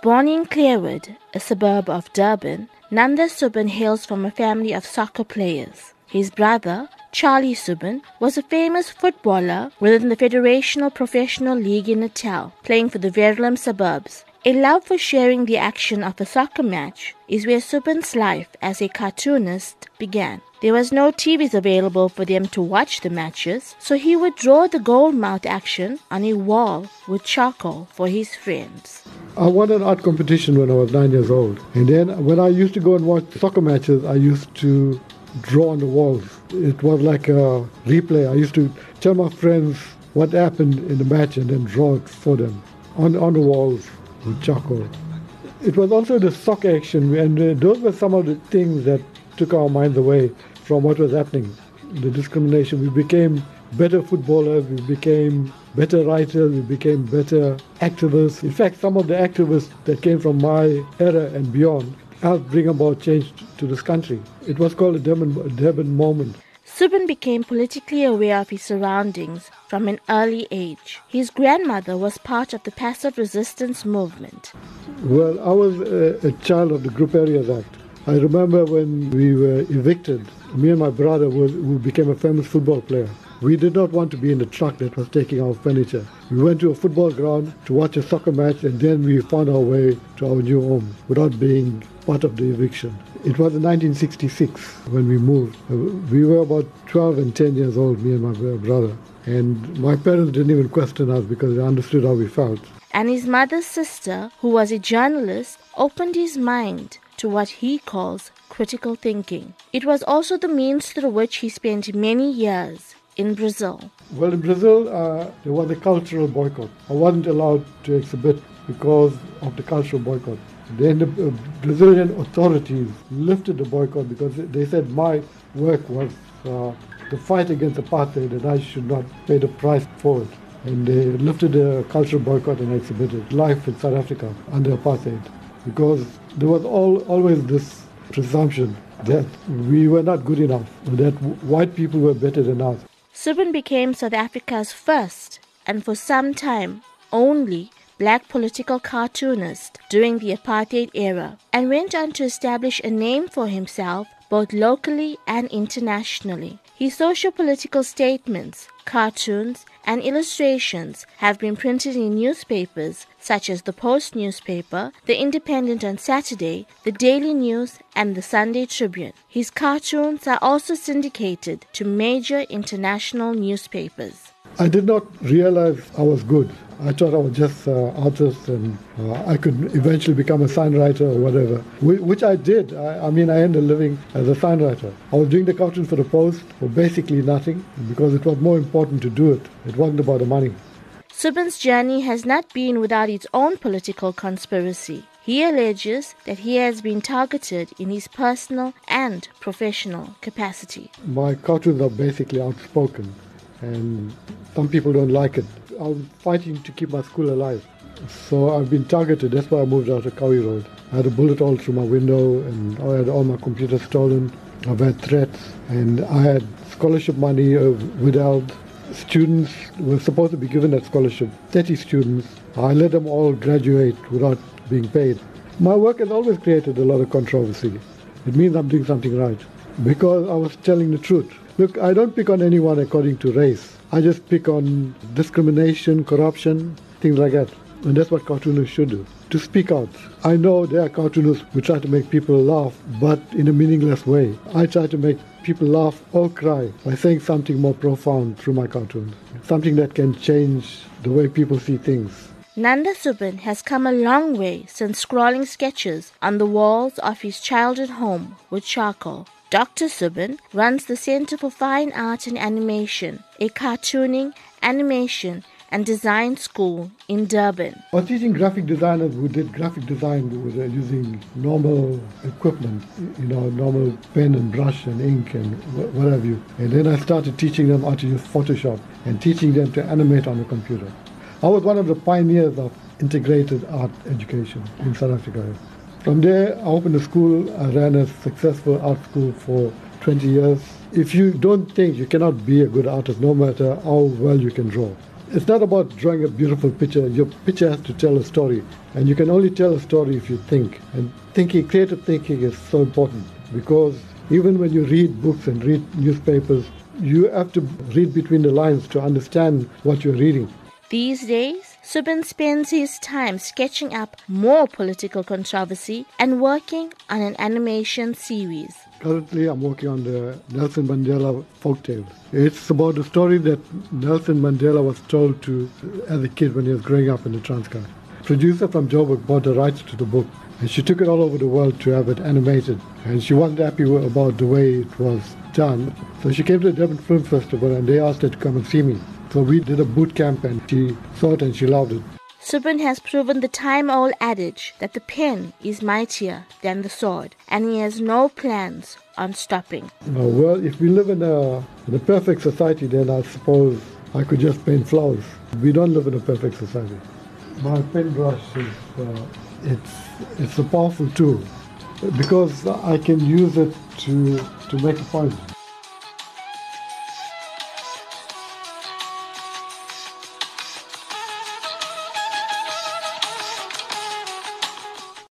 Born in Clairwood, a suburb of Durban, Nanda Soobben hails from a family of soccer players. His brother, Charlie Soobben, was a famous footballer within the Federational Professional League in Natal, playing for the Verulam suburbs. A love for sharing the action of a soccer match is where Soobben's life as a cartoonist began. There was no TVs available for them to watch the matches, so he would draw the goal mouth action on a wall with charcoal for his friends. I won an art competition when I was nine years old. And then when I used to go and watch soccer matches, I used to draw on the walls. It was like a replay. I used to tell my friends what happened in the match and then draw it for them on, on the walls with charcoal. It was also the sock action, and uh, those were some of the things that took our minds away from what was happening. The discrimination. We became better footballers, we became better writers, we became better activists. In fact, some of the activists that came from my era and beyond helped bring about change to this country. It was called a Durban, Durban moment. Soobben became politically aware of his surroundings from an early age. His grandmother was part of the passive resistance movement. Well, I was a, a child of the Group Areas Act. I remember when we were evicted, me and my brother, who became a famous football player, we did not want to be in the truck that was taking our furniture. We went to a football ground to watch a soccer match and then we found our way to our new home without being part of the eviction. It was in 1966 when we moved. Uh, we were about 12 and 10 years old, me and my brother. And my parents didn't even question us because they understood how we felt. And his mother's sister, who was a journalist, opened his mind to what he calls critical thinking. It was also the means through which he spent many years in Brazil? Well, in Brazil, uh, there was a cultural boycott. I wasn't allowed to exhibit because of the cultural boycott. Then the uh, Brazilian authorities lifted the boycott because they said my work was uh, the fight against apartheid and I should not pay the price for it. And they lifted the cultural boycott and exhibited life in South Africa under apartheid because there was all, always this presumption that we were not good enough, that white people were better than us. Soobben became South Africa's first, and for some time only, black political cartoonist during the apartheid era, and went on to establish a name for himself both locally and internationally. His social political statements, cartoons, and illustrations have been printed in newspapers such as the Post newspaper, the Independent on Saturday, the Daily News, and the Sunday Tribune. His cartoons are also syndicated to major international newspapers. I did not realize I was good. I thought I was just an uh, artist and uh, I could eventually become a signwriter or whatever, which I did. I, I, mean, I ended up living as a signwriter. I was doing the cartoons for the Post for basically nothing because it was more important to do it. It wasn't about the money. Soobben's journey has not been without its own political conspiracy. He alleges that he has been targeted in his personal and professional capacity. My cartoons are basically outspoken, and some people don't like it. I'm fighting to keep my school alive. So I've been targeted. That's why I moved out of Cowey Road. I had a bullet all through my window, and I had all my computers stolen. I've had threats, and I had scholarship money uh, withheld. Students were supposed to be given that scholarship. 30 students. I let them all graduate without being paid. My work has always created a lot of controversy. It means I'm doing something right because I was telling the truth. Look, I don't pick on anyone according to race. I just pick on discrimination, corruption, things like that. And that's what cartoonists should do, to speak out. I know there are cartoonists who try to make people laugh, but in a meaningless way. I try to make people laugh or cry by saying something more profound through my cartoons, something that can change the way people see things. Nanda Soobben has come a long way since scrawling sketches on the walls of his childhood home with charcoal. Dr. Soobben runs the Center for Fine Art and Animation, a cartooning, animation, and design school in Durban. I was teaching graphic designers who did graphic design using normal equipment, you know, normal pen and brush and ink and what have you. And then I started teaching them how to use Photoshop and teaching them to animate on the computer. I was one of the pioneers of integrated art education in South Africa. From there, I opened a school. I ran a successful art school for 20 years. If you don't think you cannot be a good artist, no matter how well you can draw, It's not about drawing a beautiful picture. Your picture has to tell a story. And you can only tell a story if you think. And thinking, creative thinking is so important because even when you read books and read newspapers, you have to read between the lines to understand what you're reading. These days, Soobben spends his time sketching up more political controversy and working on an animation series. Currently, I'm working on the Nelson Mandela folktales. It's about the story that Nelson Mandela was told to as a kid when he was growing up in the Transkei. Producer from Joburg bought the rights to the book, and she took it all over the world to have it animated. And she wasn't happy about the way it was done, so she came to the Durban Film Festival, and they asked her to come and see me. So we did a boot camp, and she saw it and she loved it. Soobben has proven the time old adage that the pen is mightier than the sword, and he has no plans on stopping. Uh, well, if we live in a, in a perfect society, then I suppose I could just paint flowers. We don't live in a perfect society. My paintbrush is uh, it's it's a powerful tool because I can use it to to make a point.